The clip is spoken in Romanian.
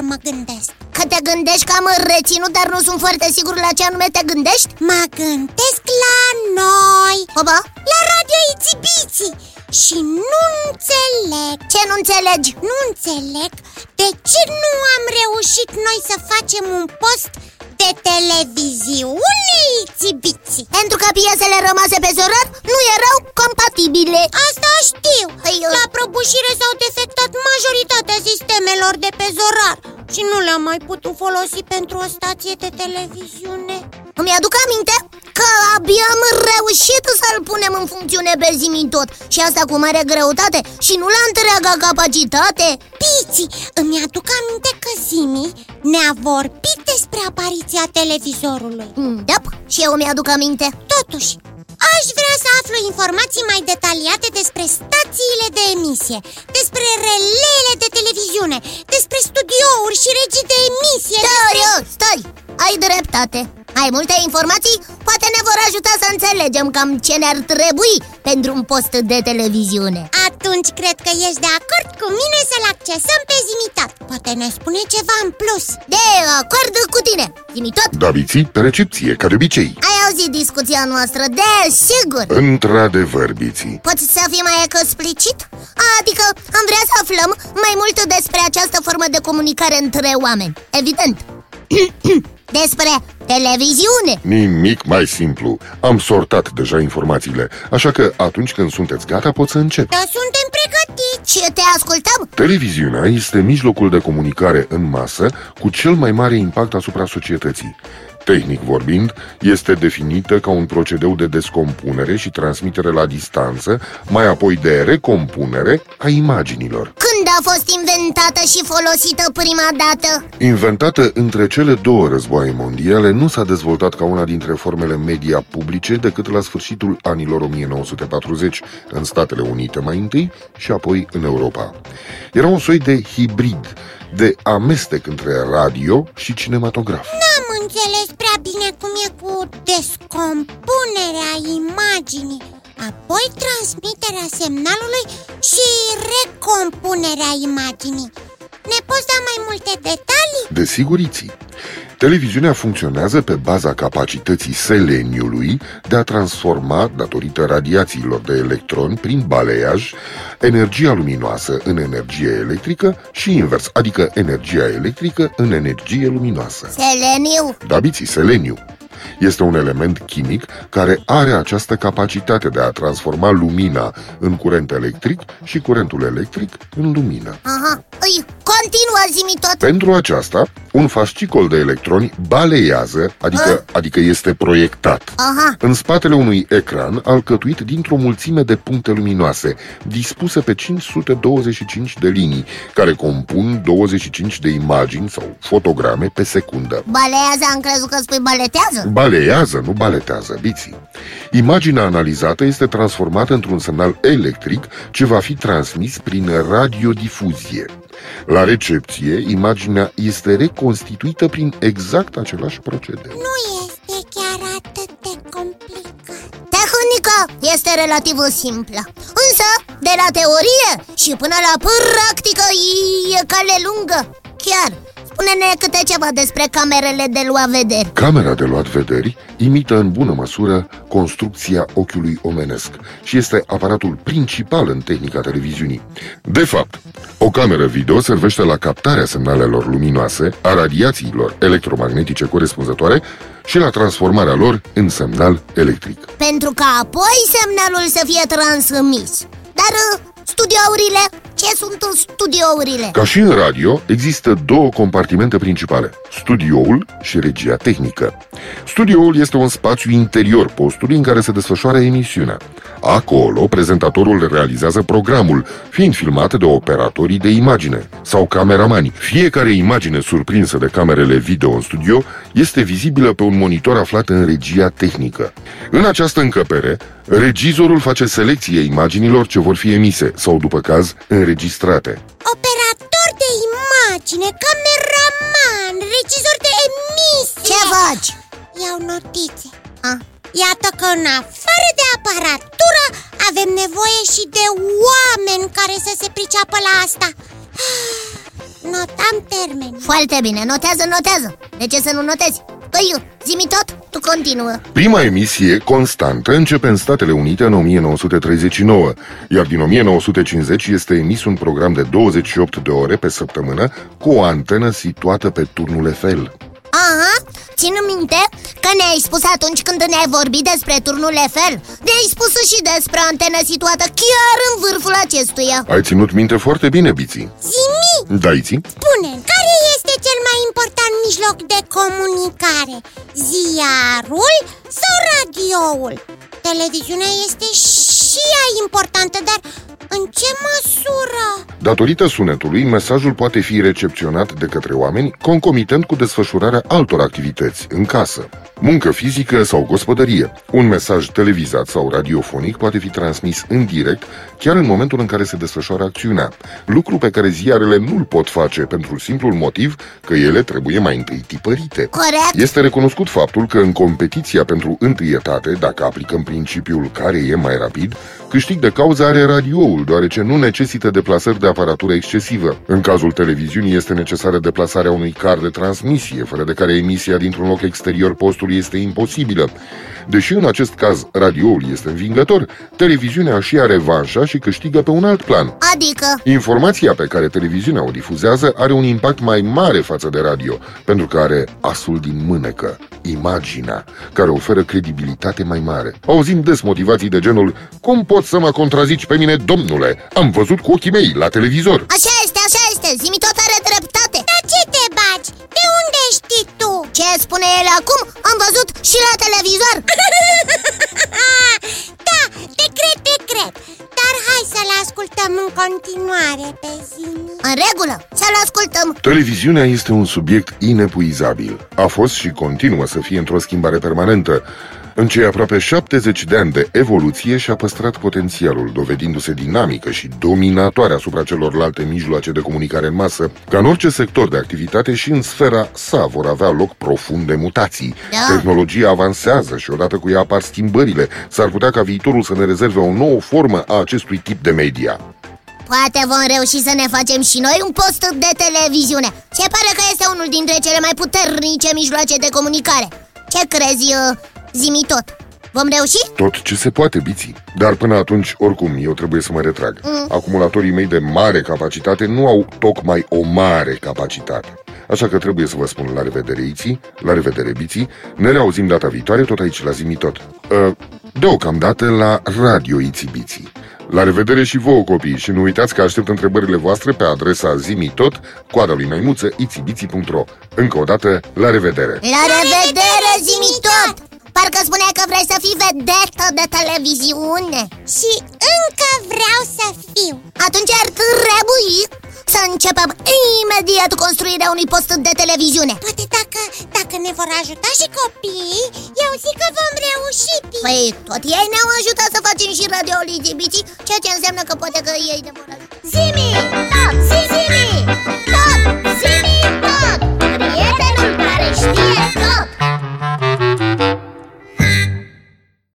mă gândesc Că te gândești că am reținut, dar nu sunt foarte sigur la ce anume te gândești? Mă gândesc la noi Oba? La radio Itibiții Și nu înțeleg Ce nu înțelegi? Nu înțeleg de ce nu am reușit noi să facem un post de televiziune Itibiții Pentru că piesele rămase pe zorar nu erau compatibile. Asta știu. Păi, eu- La prăbușire s-au defectat majoritatea sistemelor de pe zorar. Și nu le-am mai putut folosi pentru o stație de televiziune Îmi aduc aminte că abia am reușit să-l punem în funcțiune pe zimi tot. Și asta cu mare greutate și nu la întreaga capacitate. Piții, îmi aduc aminte că Zimi ne-a vorbit despre apariția televizorului Mm, Yep, și eu mi-aduc aminte. Totuși, aș vrea să aflu informații mai detaliate despre stațiile de emisie Despre releele de televiziune Despre studiouri și regii de emisie Stai, eu, stai, ai dreptate Ai multe informații? Poate ne vor ajuta să înțelegem cam ce ne-ar trebui pentru un post de televiziune. Atunci cred că ești de acord cu mine să-l accesăm pe Zimitat Poate ne spune ceva în plus. De acord cu tine, zi tot. Daviții, pe recepție, ca de obicei. Ai auzit discuția noastră, de sigur Într-adevăr, Biții Poți să fii mai explicit? Adică am vrea să aflăm mai mult despre această formă de comunicare între oameni. Evident Despre televiziune Nimic mai simplu Am sortat deja informațiile Așa că atunci când sunteți gata pot să încep Dar suntem pregătiți Ce te ascultăm? Televiziunea este mijlocul de comunicare în masă cu cel mai mare impact asupra societății. Tehnic vorbind, este definită ca un procedeu de descompunere și transmitere la distanță, mai apoi de recompunere a imaginilor. Când a fost inventată și folosită prima dată? Inventată între cele două războaie mondiale, nu s-a dezvoltat ca una dintre formele media publice decât la sfârșitul anilor 1940, în Statele Unite mai întâi și apoi în Europa. Era un soi de hibrid, de amestec între radio și cinematograf. N-am înțeles prea bine cum e cu descompunerea imaginii Apoi transmiterea semnalului și recompunerea imaginii Ne poți da mai multe detalii? Desigur, Iții. Televiziunea funcționează pe baza capacității seleniului de a transforma, datorită radiațiilor de electroni prin baleiaj, energia luminoasă în energie electrică și invers, adică energia electrică în energie luminoasă. Seleniu Da, biții, seleniu. Este un element chimic care are această capacitate de a transforma lumina în curent electric și curentul electric în lumină. Aha, îi continuă zi tot Pentru aceasta, un fascicol de electroni baleiază, adică, adică este proiectat. Aha, În spatele unui ecran alcătuit dintr-o mulțime de puncte luminoase, dispuse pe 525 de linii, care compun 25 de imagini sau fotograme pe secundă. balează, am crezut că spui baletează Balează, nu baletează, biții. Imaginea analizată este transformată într-un semnal electric ce va fi transmis prin radiodifuzie. La recepție, imaginea este reconstituită prin exact același procedeu. Nu este chiar atât de complicat Tehnica este relativ simplă Însă, de la teorie și până la practică e cale lungă Chiar, spune-ne câte ceva despre camerele de luat vederi Camera de luat vederi imită în bună măsură construcția ochiului omenesc și este aparatul principal în tehnica televiziunii. De fapt, o cameră video servește la captarea semnalelor luminoase, a radiațiilor electromagnetice corespunzătoare și la transformarea lor în semnal electric. Pentru ca apoi semnalul să fie transmis Dar uh, studiourile? Ce sunt studiourile? Ca și în radio, există două compartimente principale, studioul și regia tehnică. Studioul este un spațiu interior postului în care se desfășoară emisiunea. Acolo, prezentatorul realizează programul, fiind filmat de operatorii de imagine sau cameramani. Fiecare imagine surprinsă de camerele video în studio este vizibilă pe un monitor aflat în regia tehnică. În această încăpere, regizorul face selecție imaginilor ce vor fi emise sau, după caz, înregistrate. Operator de imagine, cameraman, regizor de emisie Ce faci? Iau notițe Ah, Iată că în afară de aparatură avem nevoie și de oameni care să se priceapă la asta notam termenul Foarte bine, notează, notează De ce să nu notezi? Păi, zi tot, tu continuă Prima emisie constantă începe în Statele Unite în 1939, iar din 1950 este emis un program de 28 de ore pe săptămână cu o antenă situată pe turnul Eiffel. Aha, țin minte că ne-ai spus atunci când ne-ai vorbit despre turnul Eiffel Ne-ai spus și despre antenă situată chiar în vârful acestuia Ai ținut minte foarte bine, Biții. Zimi, Da, Iții? spune mijloc de comunicare? Ziarul sau radioul? Televiziunea este și ea importantă, dar în ce măsură? Datorită sunetului, mesajul poate fi recepționat de către oameni concomitent cu desfășurarea altor activități, în casă, muncă fizică sau gospodărie. Un mesaj televizat sau radiofonic poate fi transmis în direct chiar în momentul în care se desfășoară acțiunea, lucru pe care ziarele nu-l pot face pentru simplul motiv că ele trebuie mai întâi tipărite. Corect Este recunoscut faptul că în competiția pentru întâietate, dacă aplicăm principiul care e mai rapid, câștig de cauză are radioul, deoarece nu necesită deplasări de aparatură excesivă. În cazul televiziunii este necesară deplasarea unui car de transmisie, fără de care emisia dintr-un loc exterior postului este imposibilă. Deși în acest caz radioul este învingător, televiziunea și are revanșa și câștigă pe un alt plan. Adică, Informația pe care televiziunea o difuzează are un impact mai mare față de radio, pentru că are asul din mânecă, imaginea, care oferă credibilitate mai mare. Auzim des motivații de genul Cum poți să mă contrazici pe mine, domnule? Am văzut cu ochii mei la televizor. așa este, așa este Zimi tot are dreptate Dar ce te baci? De unde știi tu? Ce spune el acum, am văzut și la televizor da, te cred, te cred Dar hai să-l ascultăm în continuare pe Zimi În regulă, să-l ascultăm Televiziunea este un subiect inepuizabil. A fost și continuă să fie într-o schimbare permanentă. În cei aproape 70 de ani de evoluție și-a păstrat potențialul, dovedindu-se dinamică și dominatoare asupra celorlalte mijloace de comunicare în masă. Ca în orice sector de activitate și în sfera sa vor avea loc profunde mutații. Da. Tehnologia avansează și odată cu ea apar schimbările. S-ar putea ca viitorul să ne rezerve o nouă formă a acestui tip de media. Poate vom reuși să ne facem și noi un post de televiziune Se pare că este unul dintre cele mai puternice mijloace de comunicare Ce crezi, uh, zimi tot? Vom reuși? Tot ce se poate, biții. Dar până atunci, oricum, eu trebuie să mă retrag. Acumulatorii mei de mare capacitate nu au tocmai o mare capacitate. Așa că trebuie să vă spun la revedere, Iții, la revedere, Biții, ne reauzim data viitoare tot aici la Zimitot. Uh, deocamdată la Radio Iții Biții. La revedere și vouă, copii, și nu uitați că aștept întrebările voastre pe adresa zimitot, coada lui maimuță, itibiții.ro. Încă o dată, la revedere! La revedere, zimi tot! Parcă spuneai că vrei să fii vedetă de televiziune. Și încă vreau să fiu. Atunci ar trebui să începem imediat construirea unui post de televiziune. Poate dacă, dacă ne vor ajuta și copiii Eu zic că vom reuși Păi tot ei ne-au ajutat să facem și radio Lizibiții Ceea ce înseamnă că poate că ei ne vor